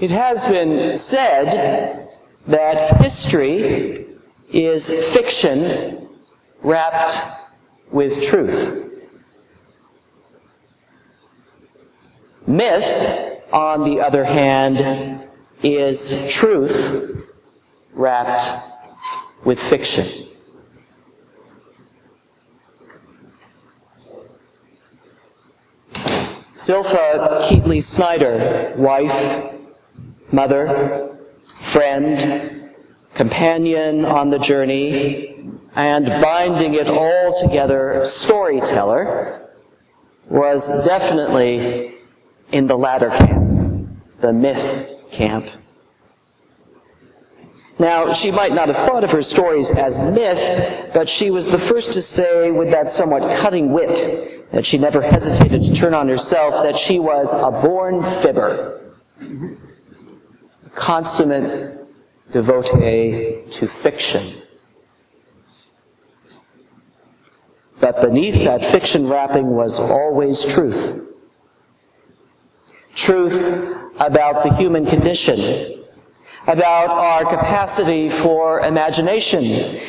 It has been said that history is fiction wrapped with truth. Myth, on the other hand, is truth wrapped with fiction. Zilpha Keatley Snyder, wife, mother, friend, companion on the journey, and binding it all together, storyteller, was definitely in the latter camp, the myth camp. Now, she might not have thought of her stories as myth, but she was the first to say, with that somewhat cutting wit, that she never hesitated to turn on herself, that she was a born fibber, consummate devotee to fiction. But beneath that fiction wrapping was always truth. Truth about the human condition, about our capacity for imagination,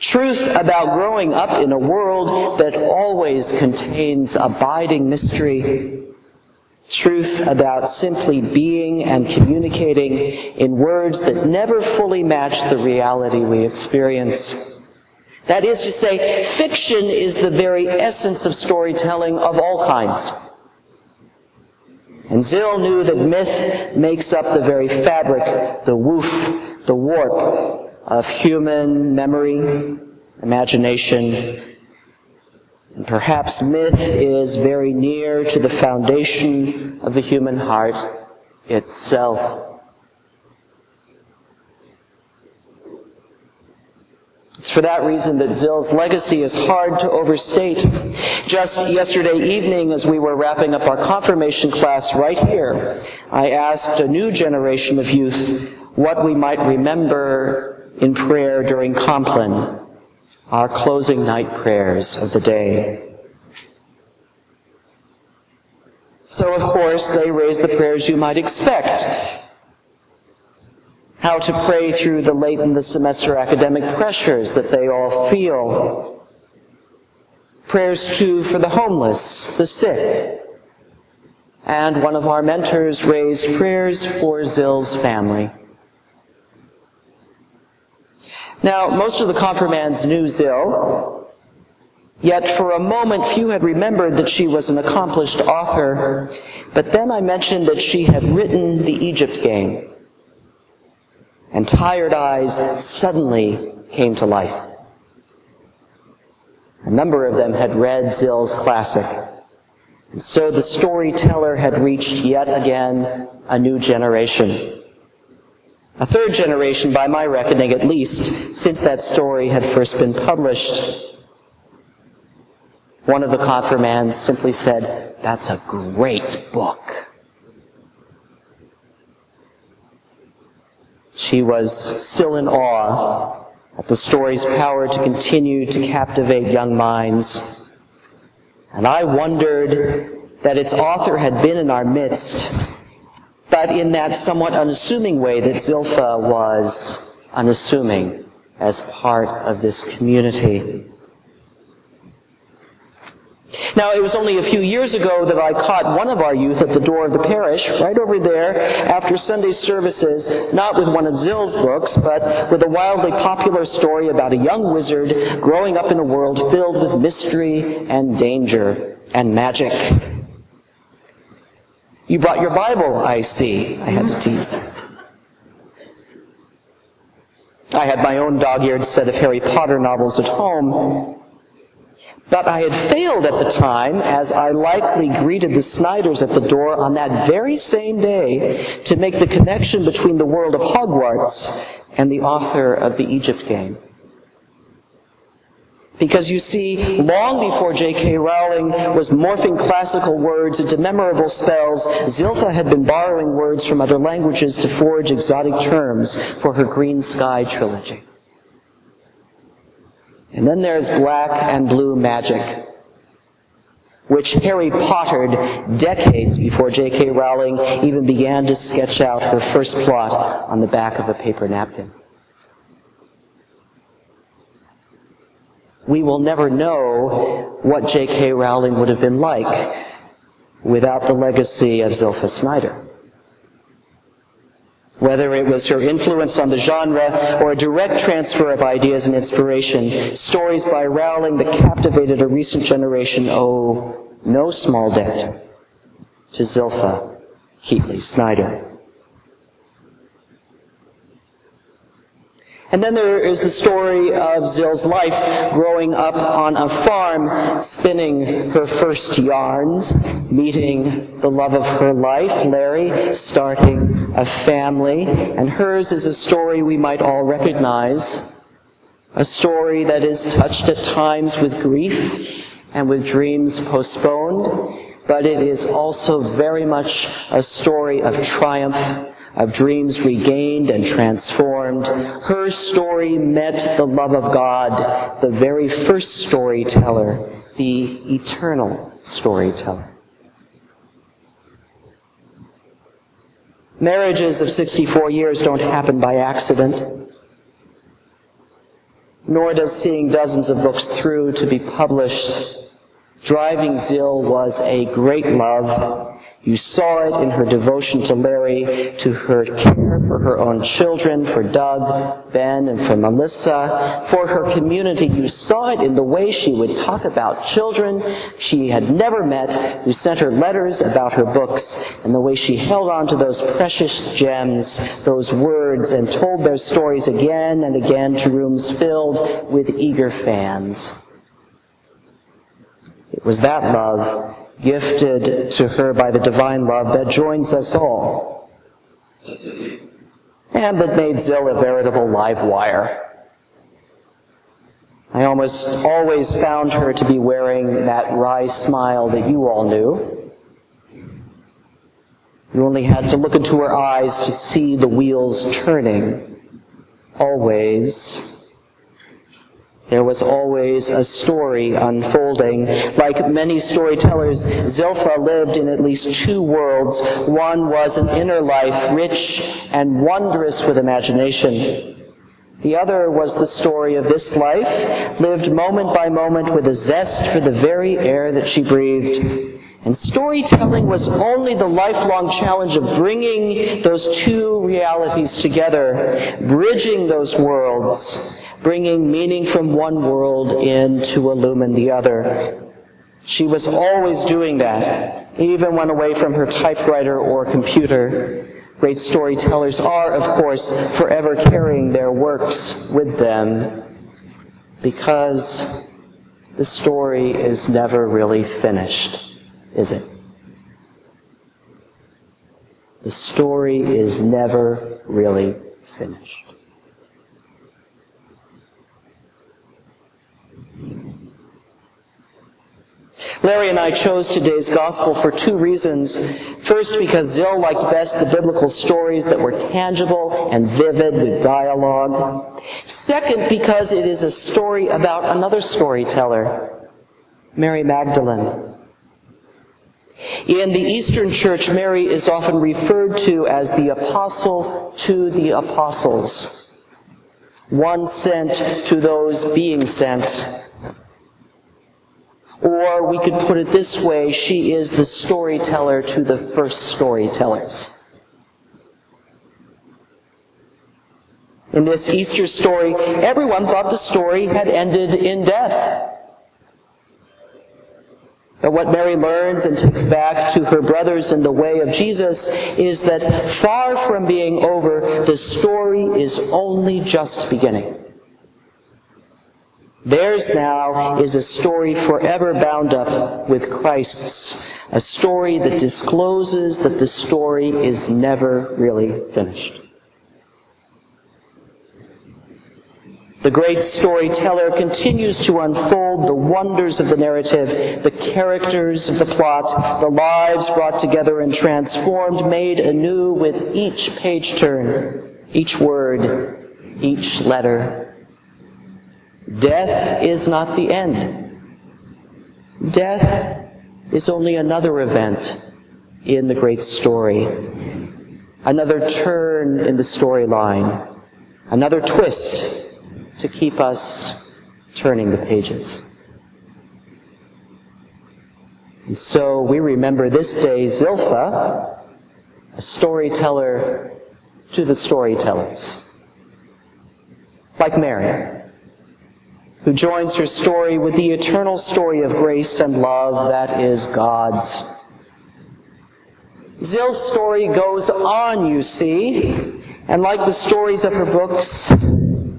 truth about growing up in a world that always contains abiding mystery, truth about simply being and communicating in words that never fully match the reality we experience. That is to say, fiction is the very essence of storytelling of all kinds. And Zill knew that myth makes up the very fabric, the woof, the warp of human memory, imagination, and perhaps myth is very near to the foundation of the human heart itself. It's for that reason that Zill's legacy is hard to overstate. Just yesterday evening, as we were wrapping up our confirmation class right here, I asked a new generation of youth what we might remember in prayer during Compline, our closing night prayers of the day. So, of course, they raised the prayers you might expect how to pray through the late in the semester academic pressures that they all feel. Prayers too for the homeless, the sick. And one of our mentors raised prayers for Zill's family. Now, most of the confirmands knew Zill, yet for a moment few had remembered that she was an accomplished author. But then I mentioned that she had written the Egypt game and tired eyes suddenly came to life. A number of them had read Zill's classic. And so the storyteller had reached yet again a new generation. A third generation, by my reckoning at least, since that story had first been published. One of the confirmands simply said, That's a great book. She was still in awe at the story's power to continue to captivate young minds. And I wondered that its author had been in our midst, but in that somewhat unassuming way that Zilpha was unassuming as part of this community. Now, it was only a few years ago that I caught one of our youth at the door of the parish, right over there, after Sunday services, not with one of Zill's books, but with a wildly popular story about a young wizard growing up in a world filled with mystery and danger and magic. You brought your Bible, I see, I had to tease. I had my own dog-eared set of Harry Potter novels at home, but I had failed at the time, as I likely greeted the Snyders at the door on that very same day, to make the connection between the world of Hogwarts and the author of the Egypt game. Because you see, long before J.K. Rowling was morphing classical words into memorable spells, Zilpha had been borrowing words from other languages to forge exotic terms for her Green Sky trilogy. And then there's black and blue magic. which Harry Pottered decades before J.K. Rowling even began to sketch out her first plot on the back of a paper napkin. We will never know what J.K. Rowling would have been like without the legacy of Zilpha Snyder. Whether it was her influence on the genre or a direct transfer of ideas and inspiration, stories by Rowling that captivated a recent generation owe no small debt to Zilpha Keatley Snyder. And then there is the story of Zill's life growing up on a farm, spinning her first yarns, meeting the love of her life, Larry, starting a family. And hers is a story we might all recognize. A story that is touched at times with grief and with dreams postponed, but it is also very much a story of triumph of dreams regained and transformed. Her story met the love of God, the very first storyteller, the eternal storyteller. Marriages of 64 years don't happen by accident, nor does seeing dozens of books through to be published. Driving Zill was a great love you saw it in her devotion to Larry, to her care for her own children, for Doug, Ben, and for Melissa, for her community. You saw it in the way she would talk about children she had never met, who sent her letters about her books, and the way she held on to those precious gems, those words, and told their stories again and again to rooms filled with eager fans. It was that love gifted to her by the divine love that joins us all, and that made Zill a veritable live wire. I almost always found her to be wearing that wry smile that you all knew. You only had to look into her eyes to see the wheels turning. Always there was always a story unfolding. Like many storytellers, Zilpha lived in at least two worlds. One was an inner life, rich and wondrous with imagination. The other was the story of this life, lived moment by moment with a zest for the very air that she breathed. And storytelling was only the lifelong challenge of bringing those two realities together, bridging those worlds, bringing meaning from one world in to illumine the other. She was always doing that, even when away from her typewriter or computer. Great storytellers are, of course, forever carrying their works with them because the story is never really finished, is it? The story is never really finished. Larry and I chose today's gospel for two reasons. First, because Zill liked best the biblical stories that were tangible and vivid with dialogue. Second, because it is a story about another storyteller, Mary Magdalene. In the Eastern Church, Mary is often referred to as the apostle to the apostles, one sent to those being sent. Or we could put it this way she is the storyteller to the first storytellers. In this Easter story, everyone thought the story had ended in death. But what Mary learns and takes back to her brothers in the way of Jesus is that far from being over, the story is only just beginning. Theirs now is a story forever bound up with Christ's, a story that discloses that the story is never really finished. The great storyteller continues to unfold the wonders of the narrative, the characters of the plot, the lives brought together and transformed, made anew with each page turn, each word, each letter, Death is not the end. Death is only another event in the great story, another turn in the storyline, another twist to keep us turning the pages. And so we remember this day Zilpha, a storyteller to the storytellers. Like Mary, who joins her story with the eternal story of grace and love that is God's. Zill's story goes on, you see, and like the stories of her books,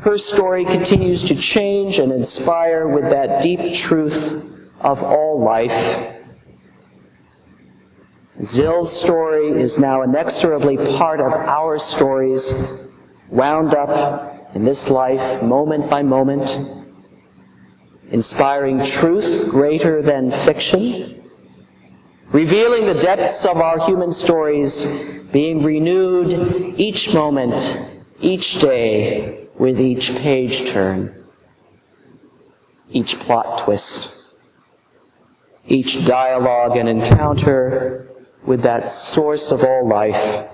her story continues to change and inspire with that deep truth of all life Zill's story is now inexorably part of our stories, wound up in this life moment by moment, inspiring truth greater than fiction, revealing the depths of our human stories, being renewed each moment, each day, with each page turn, each plot twist, each dialogue and encounter with that source of all life,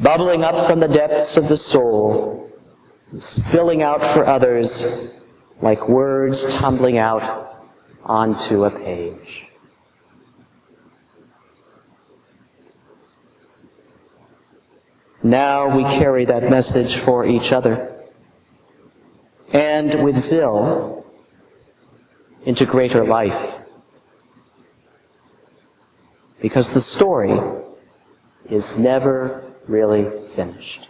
bubbling up from the depths of the soul, spilling out for others like words tumbling out onto a page. Now we carry that message for each other. And with Zill, into greater life because the story is never really finished.